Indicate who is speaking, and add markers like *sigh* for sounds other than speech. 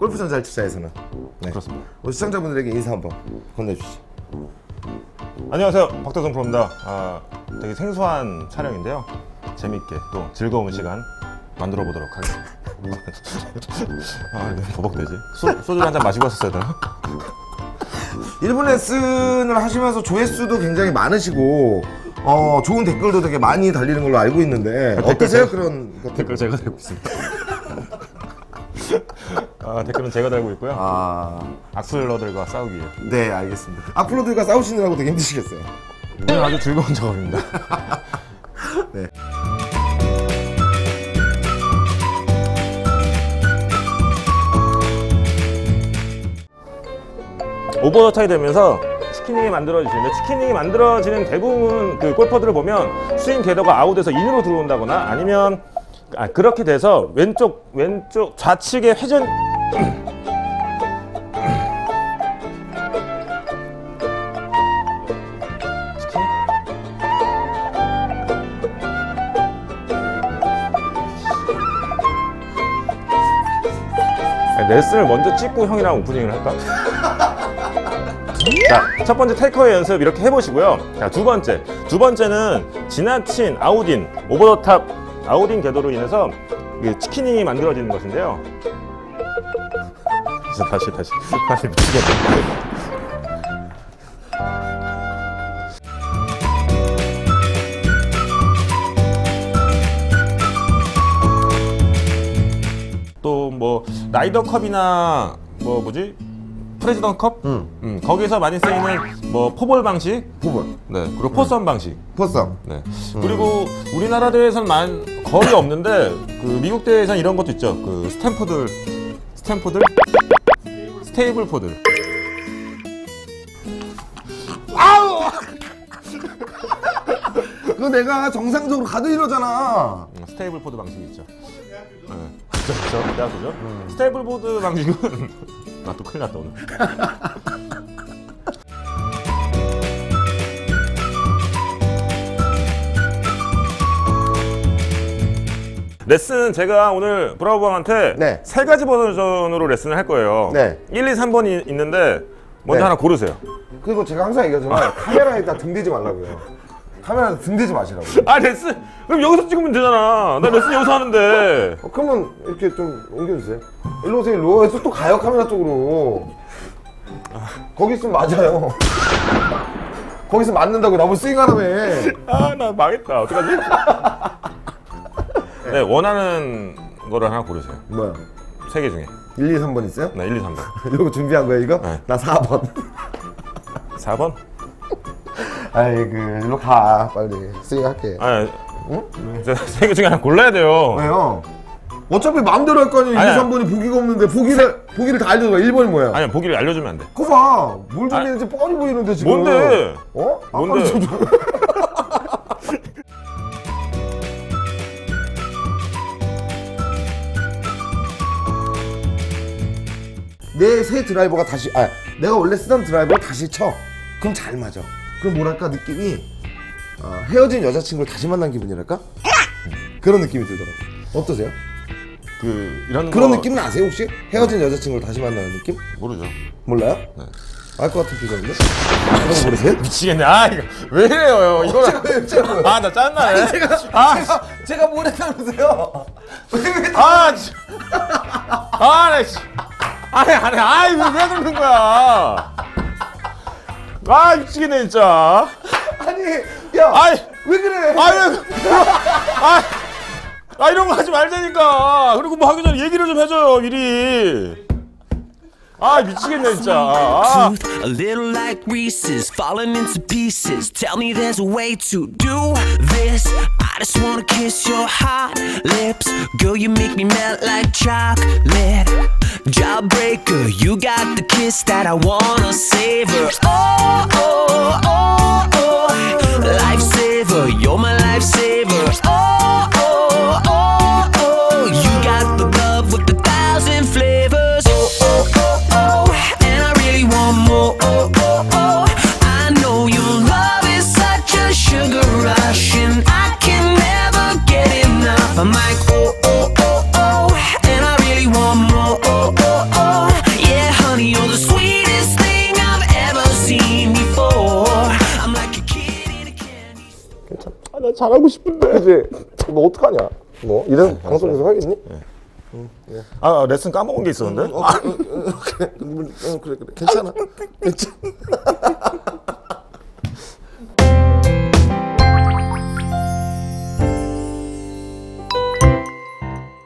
Speaker 1: 골프전 잘 투자에서는 네.
Speaker 2: 그렇습니다.
Speaker 1: 우리 시청자분들에게 인사 한번 건네주시죠.
Speaker 2: 안녕하세요, 박태성 프로입니다. 아, 되게 생소한 촬영인데요. 재밌게 또 즐거운 시간 만들어 보도록 하겠습니다. 아, 네, 버벅대지. 소, 소주를 한잔 마시고 왔었어야 되나?
Speaker 1: 일본 레슨을 하시면서 조회수도 굉장히 많으시고 어, 좋은 댓글도 되게 많이 달리는 걸로 알고 있는데 어떠세요 그런?
Speaker 2: 댓글 제가 달고 있습니다. *laughs* 아, 댓글은 제가 달고 있고요.
Speaker 1: 아,
Speaker 2: 악플러들과 싸우기 위해.
Speaker 1: 네 알겠습니다. 악플러들과 싸우시느라고 되게 힘드시겠어요.
Speaker 2: 오늘 아주 즐거운 작업입니다. *laughs*
Speaker 1: 네.
Speaker 2: 오버 타이 되면서 치킨닝이 만들어지는데 치킨닝이 만들어지는 대부분 그 골퍼들을 보면 스윙 궤도가 아웃에서 인으로 들어온다거나 아니면 아, 그렇게 돼서 왼쪽 왼쪽 좌측의 회전 레슨을 먼저 찍고 형이랑 오프닝을 할까? 자, 첫 번째 테이크어웨이 연습 이렇게 해보시고요. 자, 두 번째. 두 번째는 지나친 out-in, over the top out-in 궤도로 인해서 이 치킨이 만들어지는 것인데요. 그래서 다시, 다시. 다시 미치겠네. 또뭐 라이더컵이나 뭐 뭐지? 프레지던 컵?
Speaker 1: 응.
Speaker 2: 음, 거기서 많이 쓰이는 뭐 four ball 방식?
Speaker 1: 부분
Speaker 2: 네 그리고 foursome 방식.
Speaker 1: foursome
Speaker 2: 네. 그리고 우리나라 대회에서는 만 거의 없는데 그 미국 대회에서는 이런 것도 있죠. 그 스탬프들 스탬프들? 스테이블 포들.
Speaker 1: 그거 내가 정상적으로 가도 이러잖아.
Speaker 2: 음, 스테이블 포드 방식이 있죠. 네. 그렇죠 그렇죠 대학교죠 스테이블 보드 방식은 *laughs* 나 또 큰일 났다 오늘 *laughs* 레슨 제가 오늘 브라보 형한테
Speaker 1: 네.
Speaker 2: 세 가지 버전으로 레슨을 할 거예요.
Speaker 1: 네.
Speaker 2: 1, 2, 3번이 있는데 먼저
Speaker 1: 네.
Speaker 2: 하나 고르세요.
Speaker 1: 그리고 제가 항상 얘기하지만 카메라에 다 등대지 말라고요. 카메라에 등대지 마시라고.
Speaker 2: 아 레슨 그럼 여기서 찍으면 되잖아. 나 레슨 여기서 하는데.
Speaker 1: 어, 그러면 이렇게 좀 옮겨주세요. 일로 오세요, 일로. 해서 또 가요, 카메라 쪽으로. 거기 있으면 맞아요. 거기서 맞는다고 나보고 스윙하라며.
Speaker 2: 아 나 망했다. 어떡하지? 네 원하는 거를 하나 고르세요.
Speaker 1: 뭐야?
Speaker 2: 세 개 중에.
Speaker 1: 1, 2, 3번 있어요?
Speaker 2: 네 1, 2, 3번.
Speaker 1: 이거 준비한 거야, 이거?
Speaker 2: 네.
Speaker 1: 나 4번.
Speaker 2: 4번? *laughs*
Speaker 1: 아이, 그, 일로 가, 빨리. 스윙 할게.
Speaker 2: 아,
Speaker 1: 응?
Speaker 2: 세개 중에 하나 골라야 돼요.
Speaker 1: 왜요? 어차피 마음대로 할 거 아니에요. 1, 2,
Speaker 2: 아니야.
Speaker 1: 3번이 보기가 없는데, 보기를, 보기를 다 알려줘. 1번이 뭐야?
Speaker 2: 아니 보기를 알려주면 안 돼.
Speaker 1: 그거 봐. 뭘 준비했는지 뻔히 보이는데, 지금.
Speaker 2: 뭔데?
Speaker 1: 어? 아까
Speaker 2: 뭔데?
Speaker 1: 좀- *laughs* 내 새 드라이버가 다시 아 내가 원래 쓰던 드라이버를 다시 쳐 그럼 잘 맞아 그럼 뭐랄까 느낌이 어, 헤어진 여자친구를 다시 만난 기분이랄까 그런 느낌이 들더라고 어떠세요?
Speaker 2: 그 이런
Speaker 1: 그런
Speaker 2: 거
Speaker 1: 느낌은 아세요 혹시? 헤어진 여자친구를 다시 만나는 느낌?
Speaker 2: 모르죠.
Speaker 1: 몰라요?
Speaker 2: 네.
Speaker 1: 알 것 같은 표정인데? 그런 거 모르세요?
Speaker 2: 미치겠네. 아 이거 왜 이래요? 이거는
Speaker 1: 제가
Speaker 2: 아나 짠나네. 아,
Speaker 1: 제가 제가 뭘 했다면서요? 왜왜
Speaker 2: 아, 씨. 아, 나 씨. 아니, 아니, 아이, 왜, 왜 그러는 거야? 아, 미치겠네, 진짜.
Speaker 1: 아니 야
Speaker 2: 아이,
Speaker 1: 왜 그래?
Speaker 2: 아, 왜, 아, 아, 이런 거 하지 말자니까. 그리고 뭐 하기 전에 얘기를 좀 해줘요, 미리. 아, 미치겠네, 진짜. 아.
Speaker 3: A little like Reese's, falling into pieces. Tell me there's a way to do this. I just wanna kiss your hot lips. Girl, you make me melt like chocolate. Jawbreaker, you got the kiss that I wanna savor. Oh, oh, oh, oh. Lifesaver, you're my lifesaver. Oh, oh, oh, oh. You got the love with a thousand flavors. Oh, oh, oh, oh. And I really want more. Oh, oh, oh. I know your love is such a sugar rush, and I can never get enough. I'm like, oh, oh,
Speaker 2: 나 잘하고 싶은데.
Speaker 1: 그지? 뭐 어떡하냐? 뭐 이런 방송에서 하겠니?
Speaker 2: 아 레슨 까먹은 게 있었는데.
Speaker 1: 어, 어, 어, 어, 그래, 어, 그래, 그래, 괜찮아. 괜찮아.